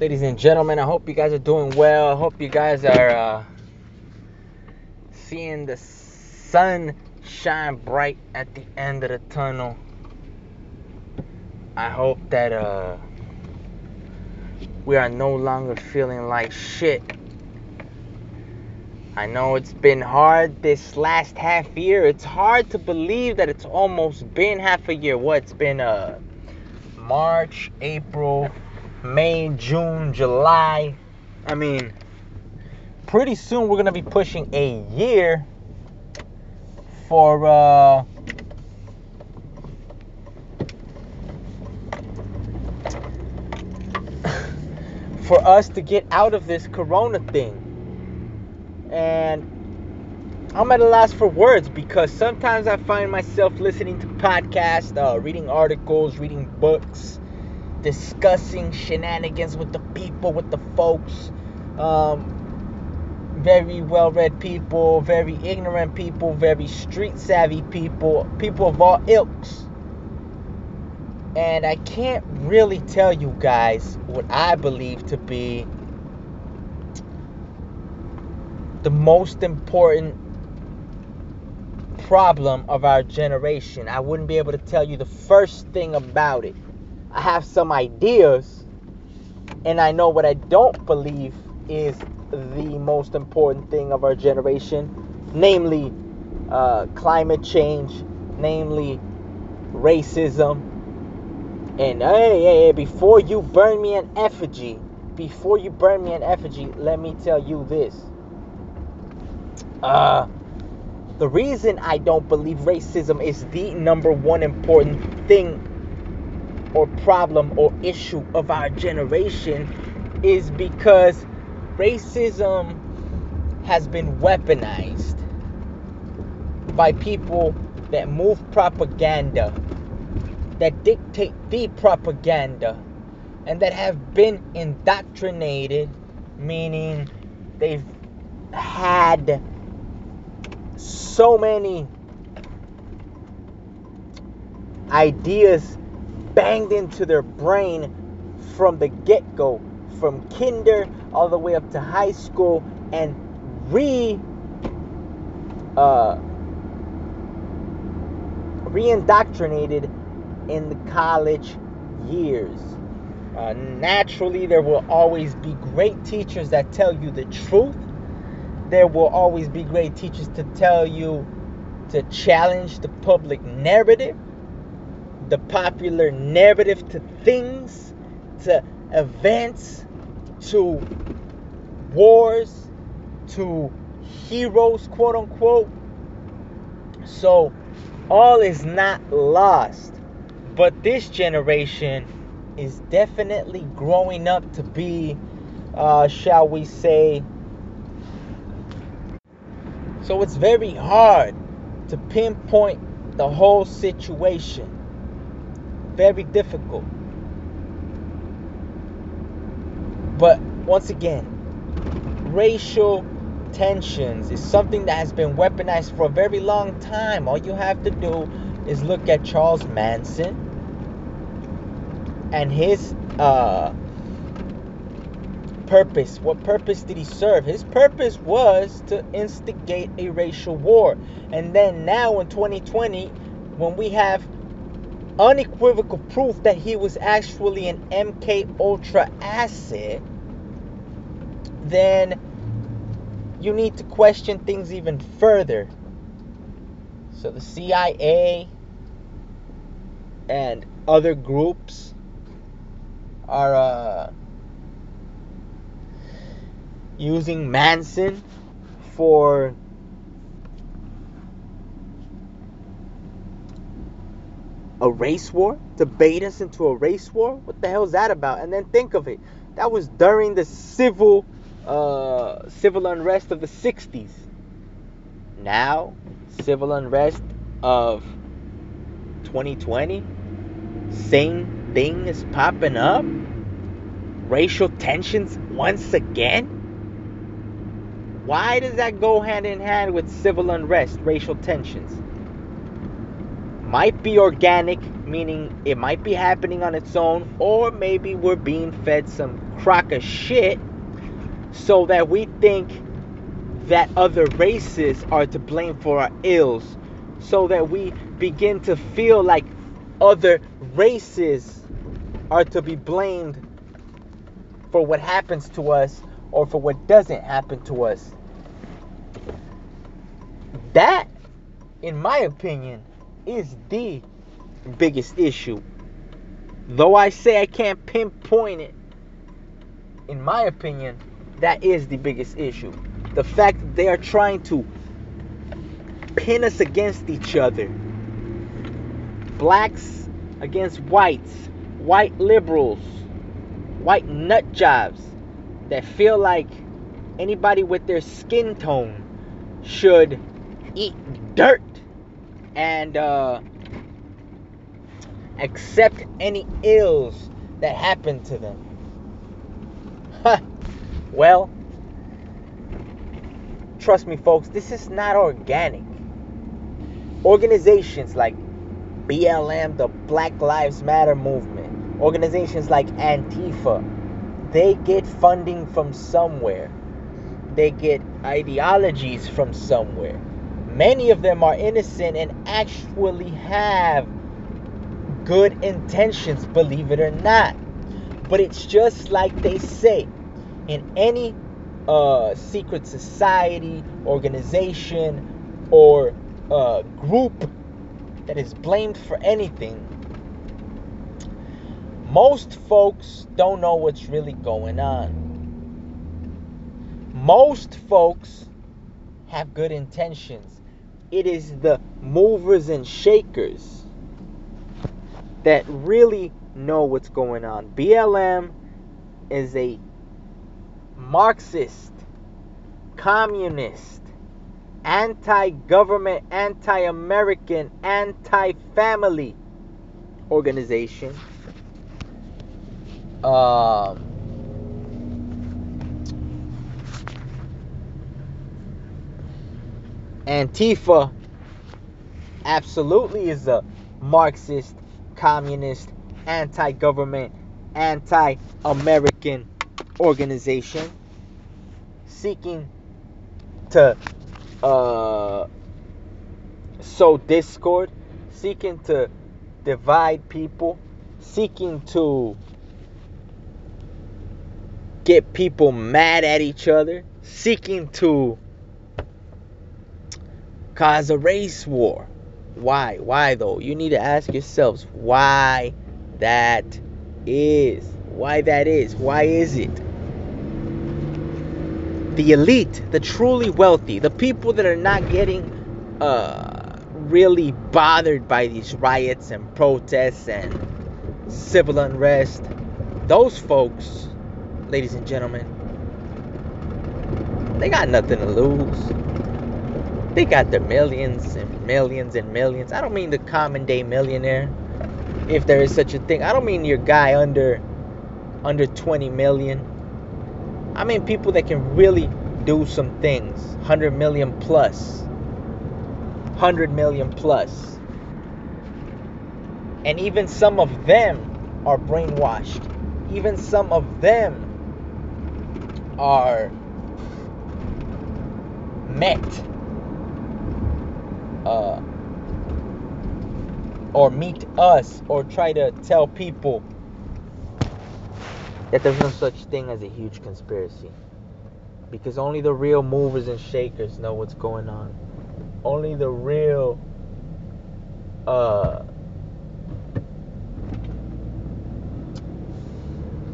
ladies and gentlemen. I hope you guys are doing well. I hope you guys are uh, seeing the sun shine bright at the end of the tunnel. I hope that uh, we are no longer feeling like shit. I know it's been hard this last half year. It's hard to believe that it's almost been half a year. What? It's been uh, March, April, May, June, July. I mean, pretty soon we're gonna be pushing a year for uh, for us to get out of this corona thing. And I'm at a loss for words because sometimes I find myself listening to podcasts, uh, reading articles, reading books, discussing shenanigans with the people, with the folks. Um, very well read people, very ignorant people, very street savvy people, people of all ilks. And I can't really tell you guys what I believe to be the most important problem of our generation. I wouldn't be able to tell you the first thing about it. I have some ideas, and I know what I don't believe is the most important thing of our generation, namely uh, climate change, namely racism. And hey, hey, hey, before you burn me an effigy, before you burn me an effigy, let me tell you this. Uh, the reason I don't believe racism is the number one important thing or problem or issue of our generation is because racism has been weaponized by people that move propaganda, that dictate the propaganda, and that have been indoctrinated, meaning they've had so many ideas banged into their brain from the get go, from kinder all the way up to high school, and re uh, re-indoctrinated in the college years. Uh, naturally, there will always be great teachers that tell you the truth. There will always be great teachers to tell you to challenge the public narrative, the popular narrative to things, to events, to wars, to heroes, quote unquote. So, all is not lost. But this generation is definitely growing up to be, uh, shall we say, so it's very hard to pinpoint the whole situation. Very difficult. But once again, racial tensions is something that has been weaponized for a very long time. All you have to do is look at Charles Manson and his uh, purpose. What purpose did he serve? His purpose was to instigate a racial war. And then now in 2020, when we have unequivocal proof that he was actually an MK Ultra asset, then you need to question things even further. So the CIA and other groups are uh, using Manson for a race war? To bait us into a race war? What the hell is that about? And then think of it. That was during the civil uh, civil unrest of the 60s now civil unrest of 2020 same thing is popping up. Racial tensions once again? Why does that go hand in hand with civil unrest racial tensions might be organic, meaning it might be happening on its own, or maybe we're being fed some crock of shit so that we think that other races are to blame for our ills, so that we begin to feel like other races are to be blamed for what happens to us or for what doesn't happen to us. That, in my opinion, is the biggest issue. Though I say I can't pinpoint it, in my opinion, that is the biggest issue. The fact that they are trying to pin us against each other. Blacks against whites, white liberals, white nut jobs that feel like anybody with their skin tone should eat dirt and uh, accept any ills that happen to them. well, trust me, folks, this is not organic. Organizations like BLM, the Black Lives Matter movement, organizations like Antifa, they get funding from somewhere. They get ideologies from somewhere. Many of them are innocent and actually have good intentions, believe it or not. But it's just like they say in any uh, secret society, organization, or uh, group that is blamed for anything, most folks don't know what's really going on. Most folks have good intentions. It is the movers and shakers that really know what's going on. BLM is a Marxist, communist, anti government, anti American, anti family organization. Um, Antifa absolutely is a Marxist, communist, anti government, anti American organization seeking to uh, sow discord, seeking to divide people, seeking to get people mad at each other, seeking to cause a race war. Why? Why though? You need to ask yourselves why that is. Why that is. Why is it? the elite, the truly wealthy, the people that are not getting uh, really bothered by these riots and protests and civil unrest, those folks, ladies and gentlemen, they got nothing to lose. They got their millions and millions and millions. I don't mean the common day millionaire, if there is such a thing. I don't mean your guy under under 20 million. I mean people that can really do some things. 100 million plus. 100 million plus. And even some of them are brainwashed. Even some of them are met uh, or meet us or try to tell people that there's no such thing as a huge conspiracy. Because only the real movers and shakers know what's going on. Only the real uh,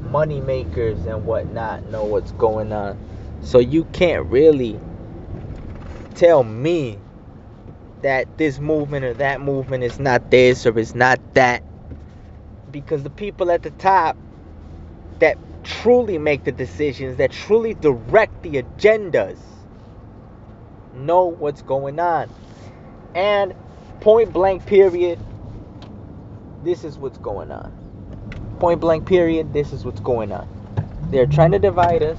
money makers and whatnot know what's going on. So you can't really tell me that this movement or that movement is not this or is not that. Because the people at the top that truly make the decisions, that truly direct the agendas, know what's going on. And point blank, period, this is what's going on. Point blank, period, this is what's going on. They're trying to divide us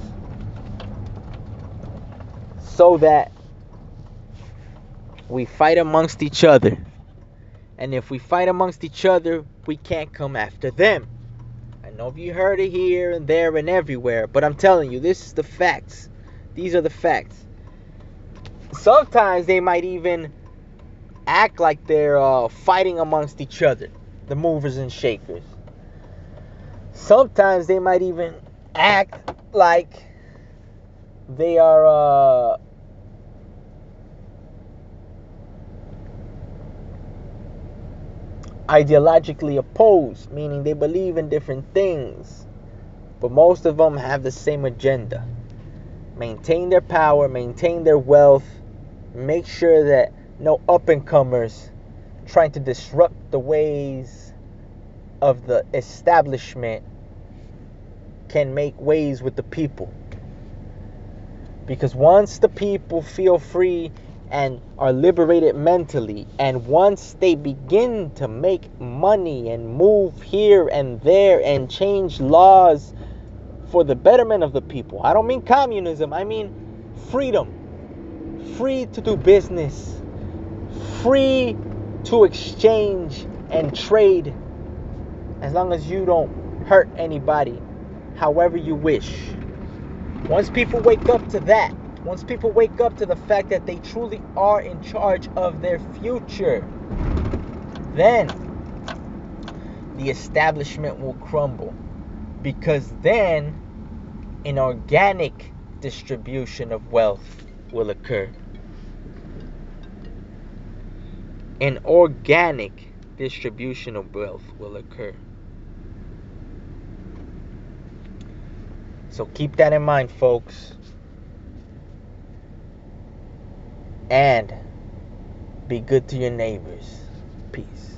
so that we fight amongst each other And if we fight amongst each other, we can't come after them. I know you heard it here and there and everywhere, but I'm telling you, this is the facts. These are the facts. Sometimes they might even act like they're uh, fighting amongst each other, the movers and shakers. Sometimes they might even act like they are uh, ideologically opposed, meaning they believe in different things, but most of them have the same agenda maintain their power, maintain their wealth, make sure that no up and comers trying to disrupt the ways of the establishment can make ways with the people. Because once the people feel free and are liberated mentally, and once they begin to make money and move here and there and change laws for the betterment of the people, I don't mean communism, I mean freedom. Free to do business, free to exchange and trade as long as you don't hurt anybody however you wish. Once people wake up to that, once people wake up to the fact that they truly are in charge of their future, then the establishment will crumble. Because then an organic distribution of wealth will occur. An organic distribution of wealth will occur. So keep that in mind, folks. And be good to your neighbors. Peace.